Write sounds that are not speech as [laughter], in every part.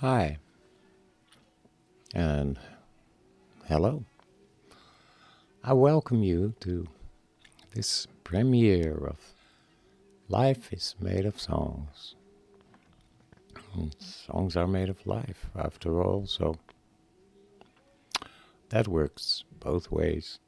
Hi. And hello. I welcome you to this premiere of Life is Made of Songs. And songs are made of life, after all, so that works both ways.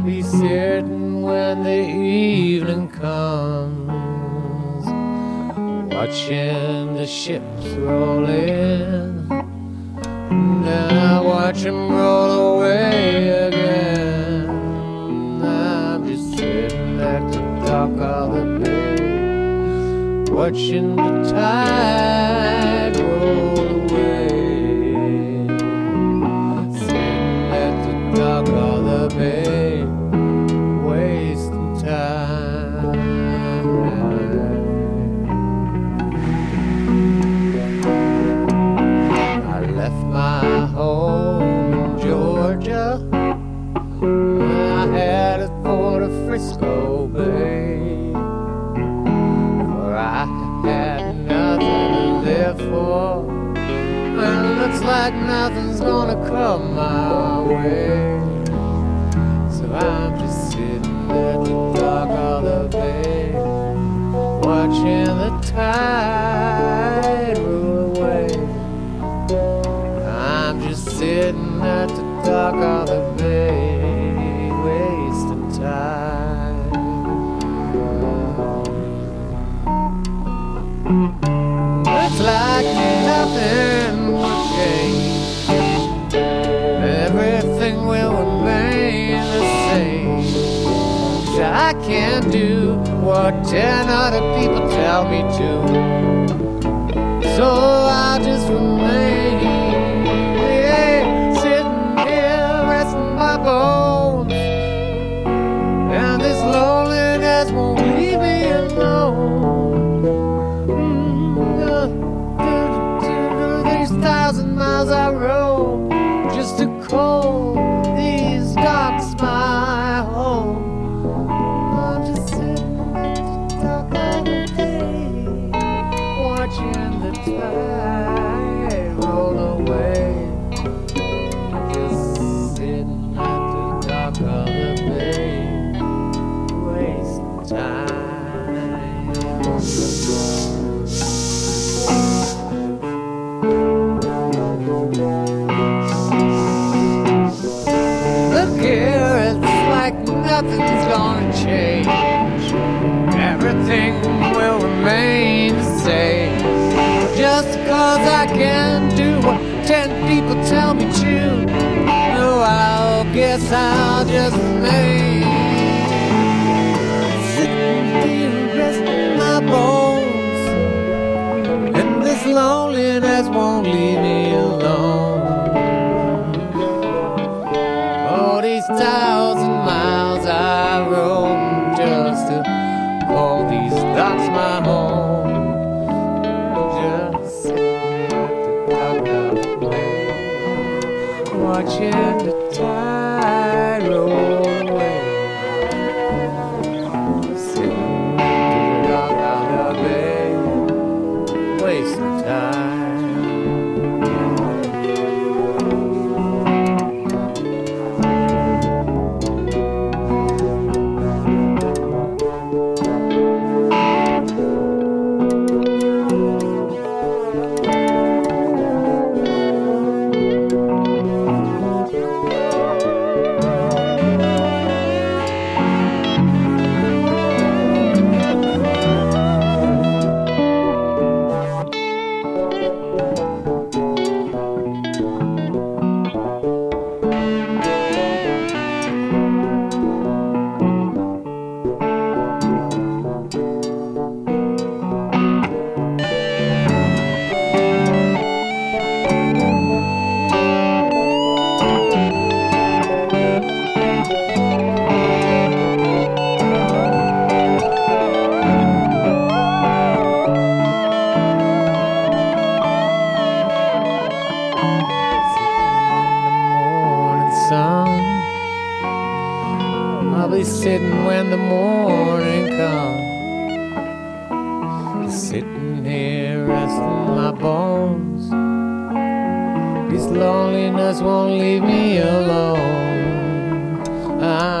I'll be certain when the evening comes, watching the ships roll in. Then I them roll away again. I'm just sitting at the dock of the bay, watching the tide Frisco Bay. For I had nothing to live for. And it looks like nothing's gonna come my way. So I'm just sitting at the dock of the bay, watching the tide what ten other people tell me to. So I'll just remain.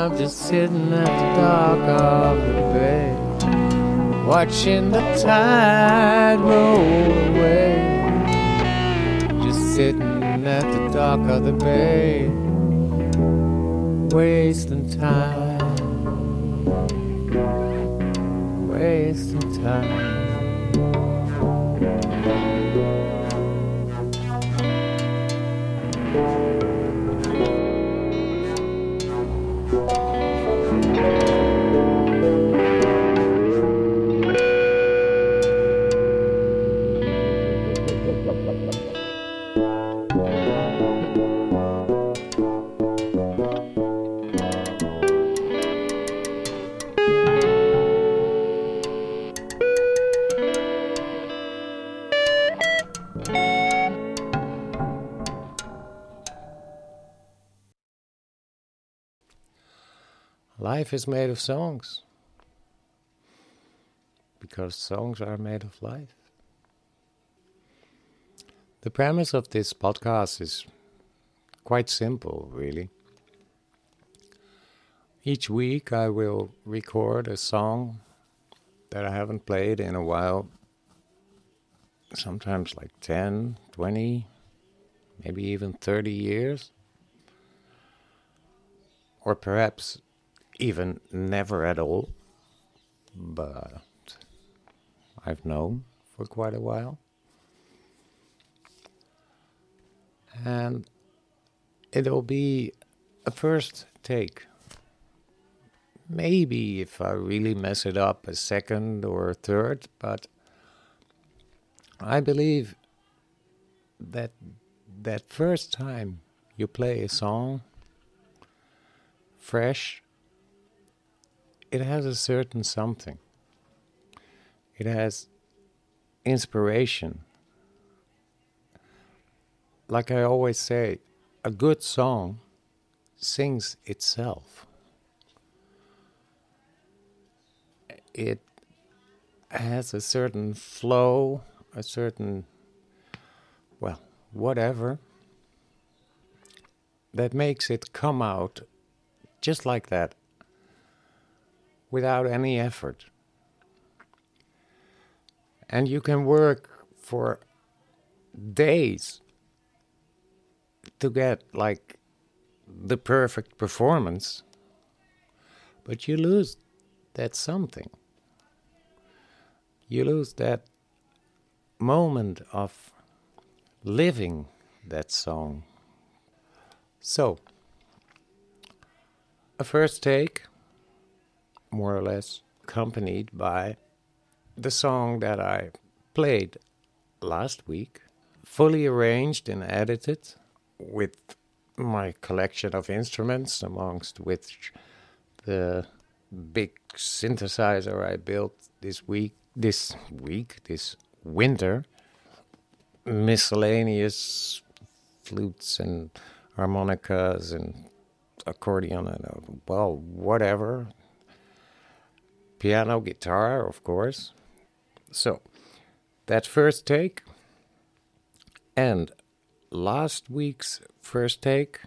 I'm just sitting at the dock of the bay, watching the tide roll away. Just sitting at the dock of the bay, wasting time, wasting time. Life is made of songs. Because songs are made of life. The premise of this podcast is quite simple, really. Each week I will record a song that I haven't played in a while, sometimes like 10, 20, maybe even 30 years, or perhaps even never at all, but I've known for quite a while. And it'll be a first take. Maybe if I really mess it up, a second or a third, but I believe that that first time you play a song fresh it has a certain something. It has inspiration. Like I always say, a good song sings itself. It has a certain flow, a certain, well, whatever, that makes it come out just like that without any effort. And you can work for days to get like the perfect performance, but you lose that something. You lose that moment of living that song. So, a first take more or less accompanied by the song that I played last week, fully arranged and edited with my collection of instruments, amongst which the big synthesizer I built this week, this week, this winter, miscellaneous flutes and harmonicas and accordion and uh, well, whatever piano, guitar, of course. So, that first take and last week's first take,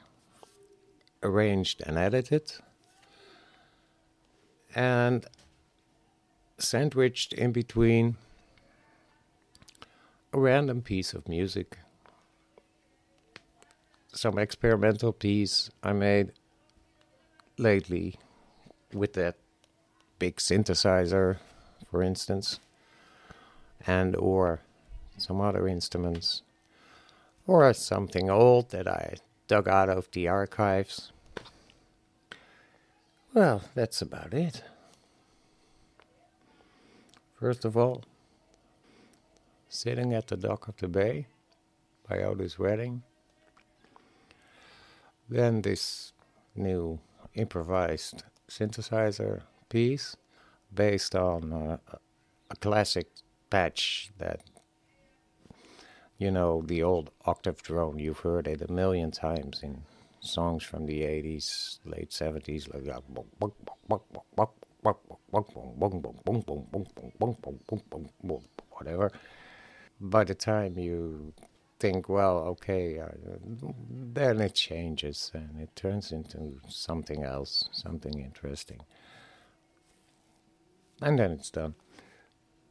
arranged and edited, and sandwiched in between a random piece of music, some experimental piece I made lately with that big synthesizer, for instance, and or some other instruments, or something old that I dug out of the archives. Well, that's about it. First of all, sitting at the dock of the bay by Otis Redding. Then this new improvised synthesizer piece based on uh, a classic patch that you know the old octave drone you've heard it a million times in songs from the 80s, late 70s, like whatever. By the time you think, well, okay, uh, then it changes and it turns into something else, something interesting. And then it's done.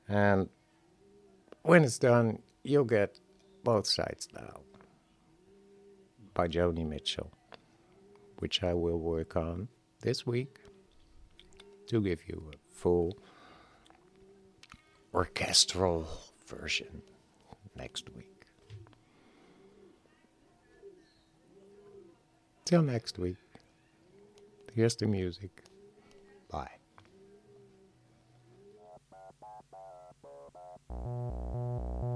And when it's done, you'll get both sides now by Joni Mitchell, which I will work on this week to give you a full orchestral version next week. Till next week. Here's the music. Bye. Thank you.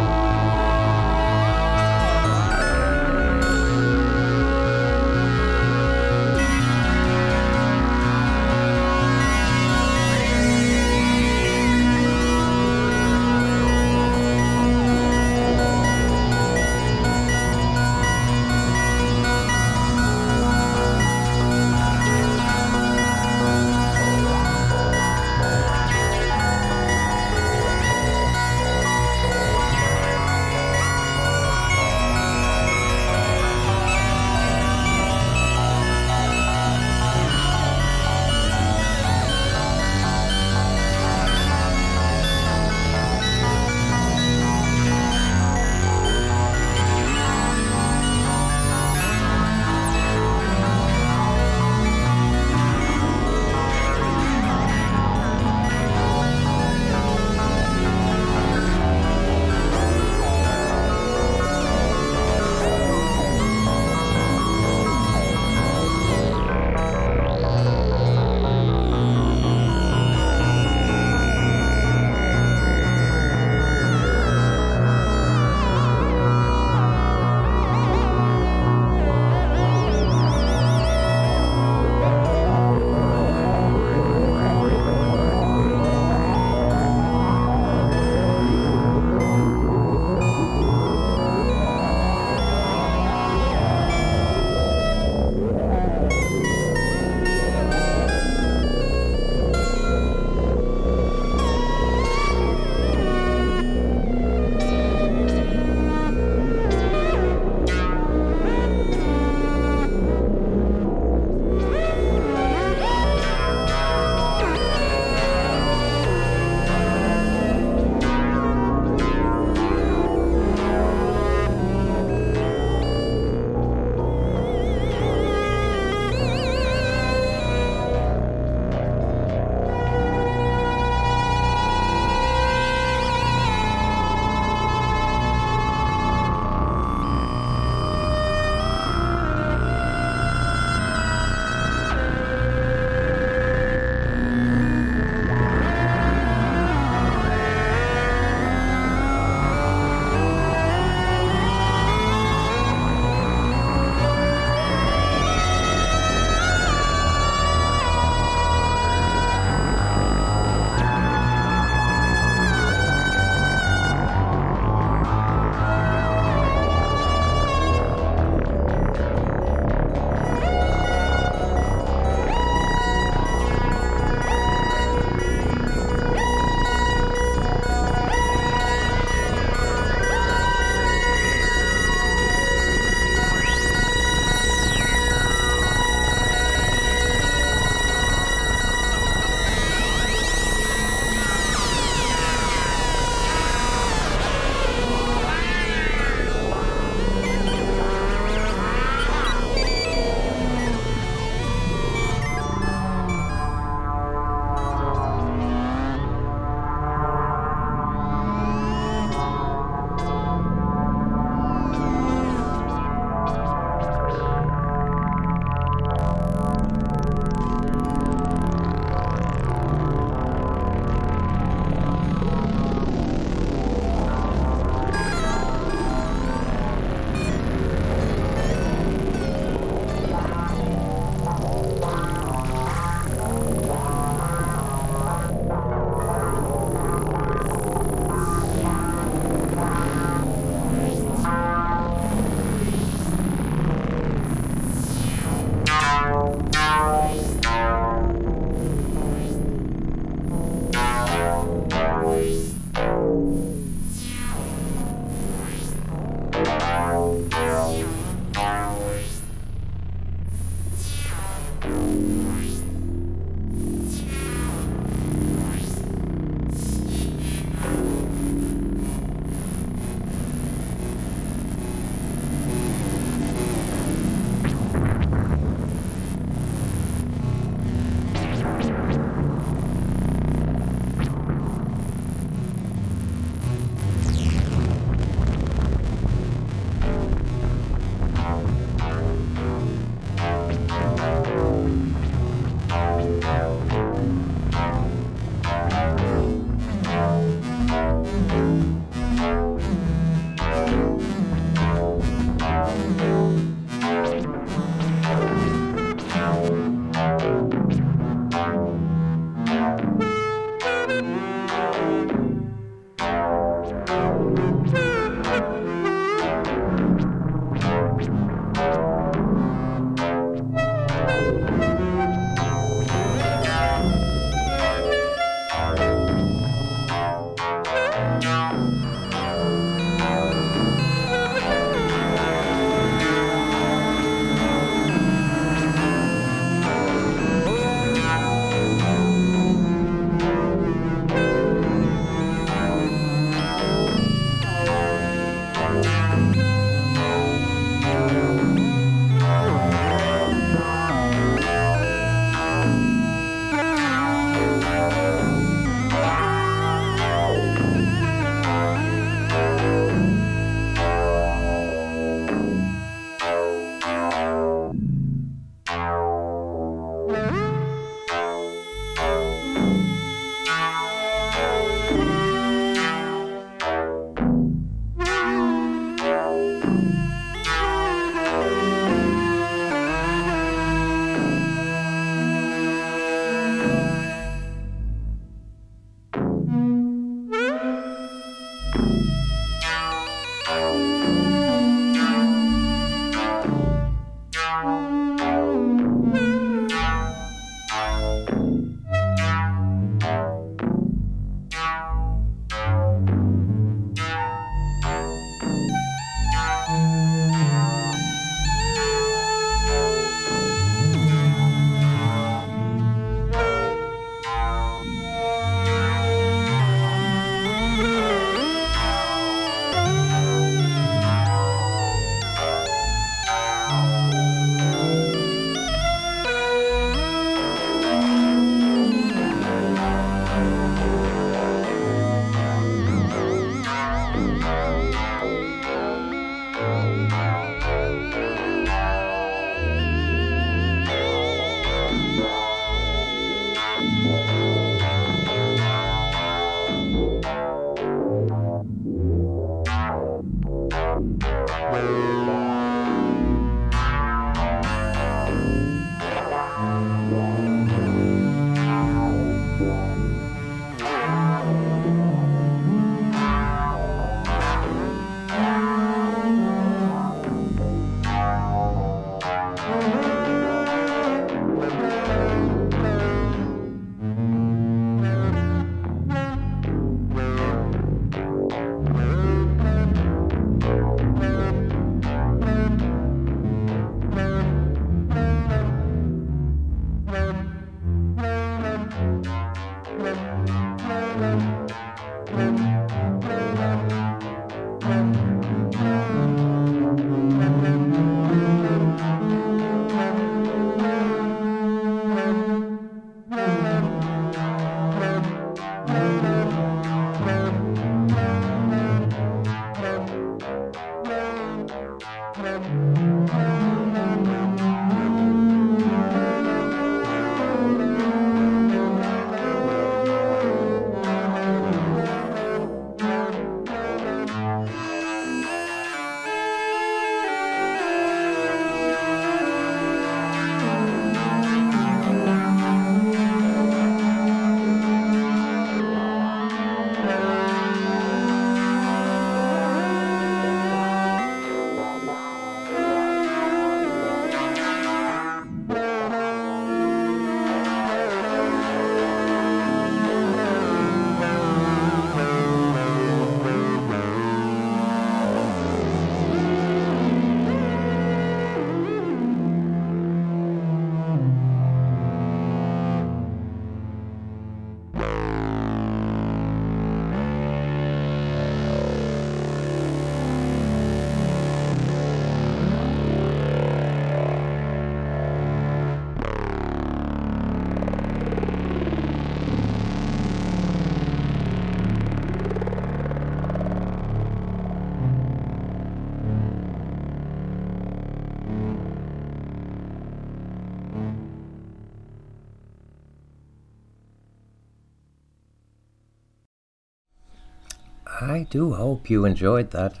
I do hope you enjoyed that.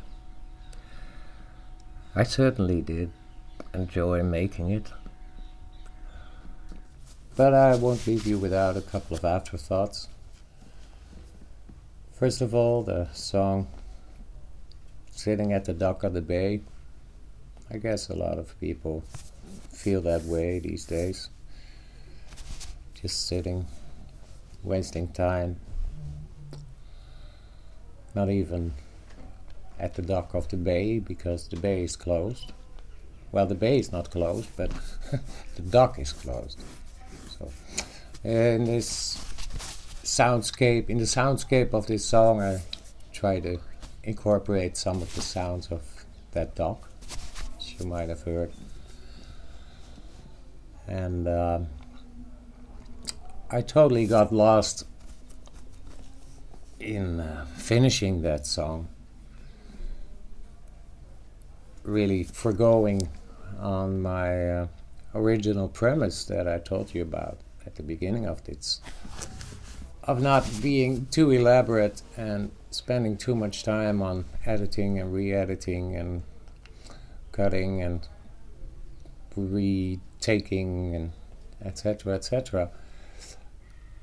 I certainly did enjoy making it. But I won't leave you without a couple of afterthoughts. First of all, the song sitting at the dock of the bay. I guess a lot of people feel that way these days. Just sitting, wasting time. Not even at the dock of the bay because the bay is closed. Well, the bay is not closed, but [laughs] the dock is closed. So, in this soundscape, in the soundscape of this song, I try to incorporate some of the sounds of that dock, as you might have heard. And uh, I totally got lost in uh, finishing that song really foregoing on my uh, original premise that I told you about at the beginning of this of not being too elaborate and spending too much time on editing and re-editing and cutting and retaking and etc etc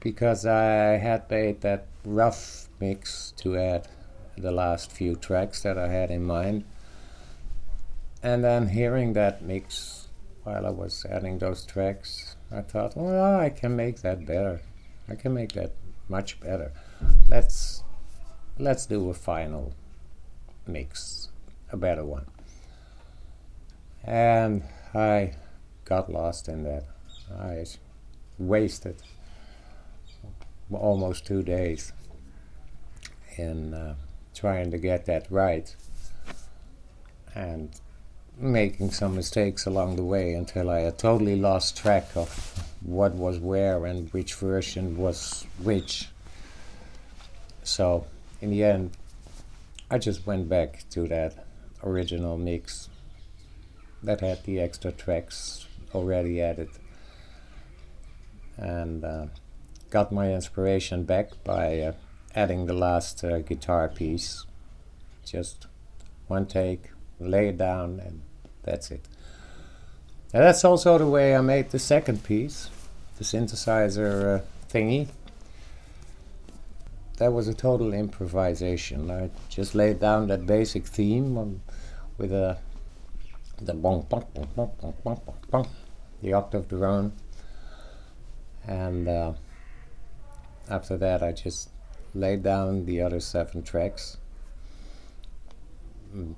because I had made that rough mix to add the last few tracks that I had in mind and then hearing that mix while I was adding those tracks, I thought, well, I can make that better. I can make that much better. Let's let's do a final mix, a better one. And I got lost in that. I wasted almost two days in uh, trying to get that right. And making some mistakes along the way until I had totally lost track of what was where and which version was which. So, in the end, I just went back to that original mix that had the extra tracks already added and uh, got my inspiration back by uh, adding the last uh, guitar piece. Just one take, lay it down, and that's it. And that's also the way I made the second piece, the synthesizer uh, thingy. That was a total improvisation. I just laid down that basic theme on, with a the bong bong bong bong bong bong bong, bong the octave drone, and uh, after that I just laid down the other seven tracks mm,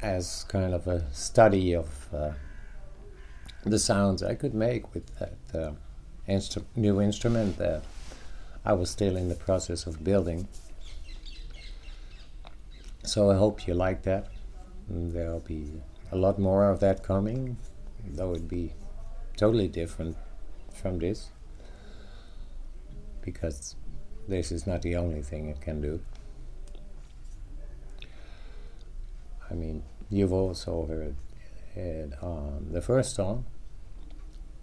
as kind of a study of uh, the sounds I could make with that uh, instru- new instrument that I was still in the process of building. So I hope you like that. And there'll be a lot more of that coming, though it would be totally different from this, because this is not the only thing it can do. I mean, You've also heard it on the first song,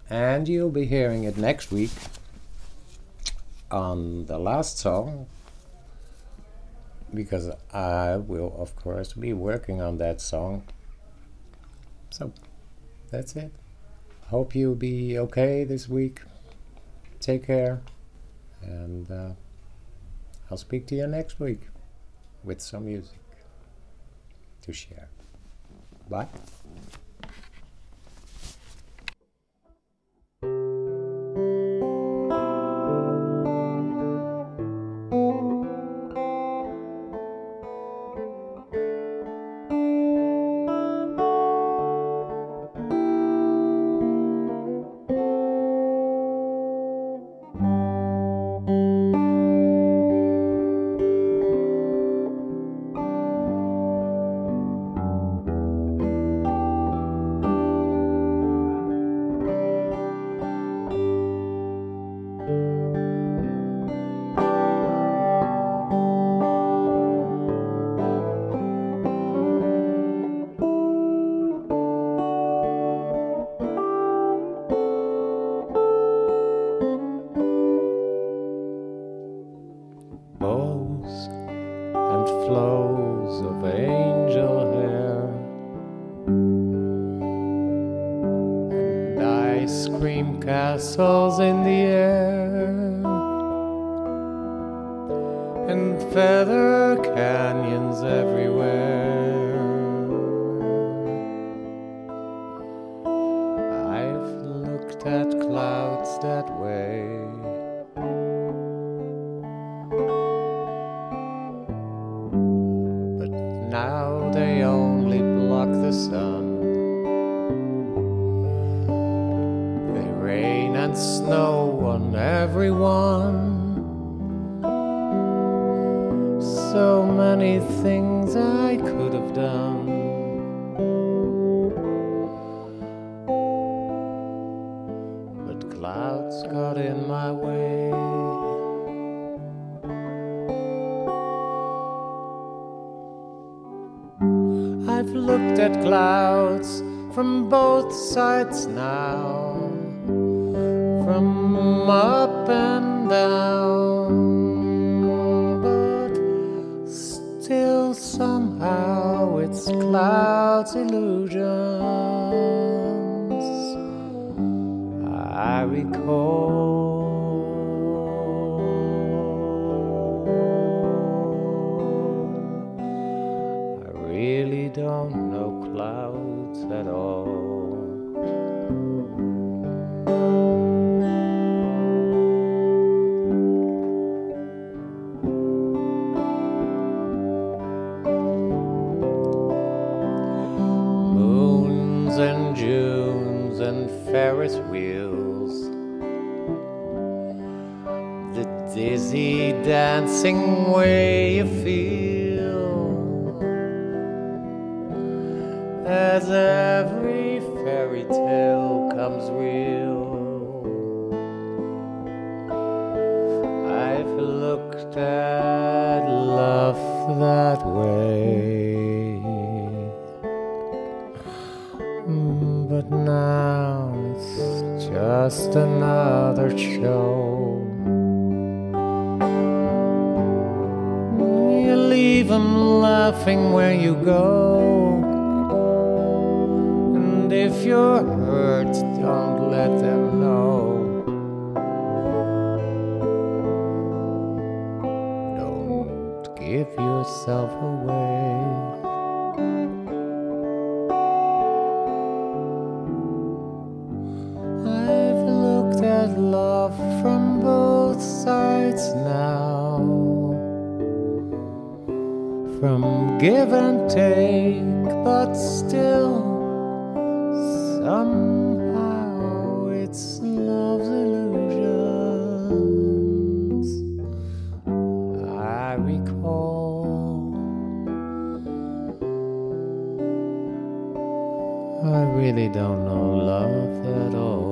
and you'll be hearing it next week on the last song because I will, of course, be working on that song. So that's it. Hope you'll be okay this week. Take care, and uh, I'll speak to you next week with some music to share. Bye. Got in my way. I've looked at clouds from both sides now, from up and down, but still somehow it's clouds' illusions. Recall. I really don't know clouds at all. Moons and Junes and Ferris wheels. Dizzy dancing way you feel as every fairy tale comes real. I've looked at love that way. But now it's just another show. Leave 'em laughing where you go. And if you're hurt, don't let them know. Don't give yourself away. Really don't know love at all.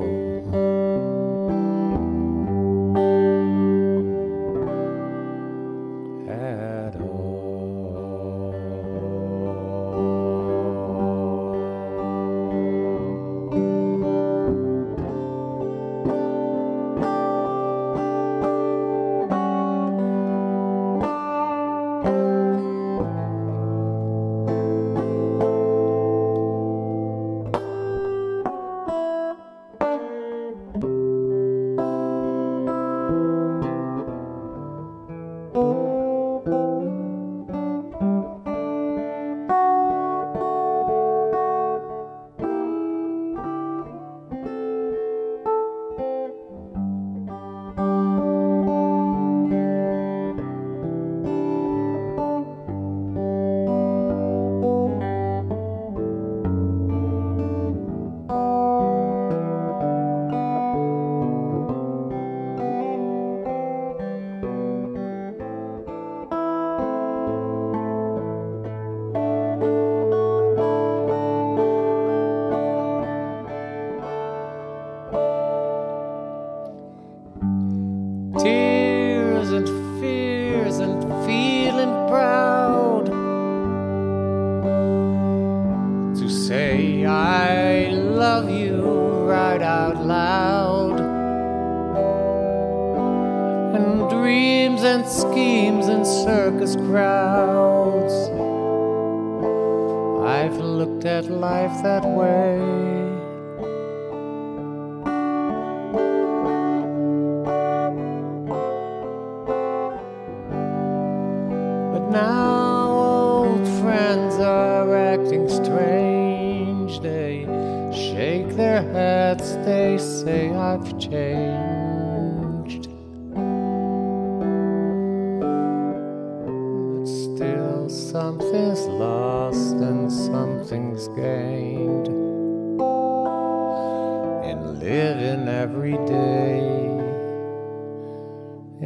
Day,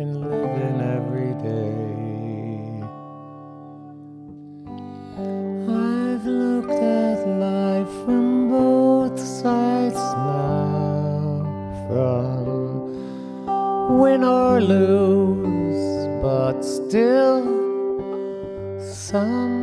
in living every day. I've looked at life from both sides now, from win or lose, but still. Somehow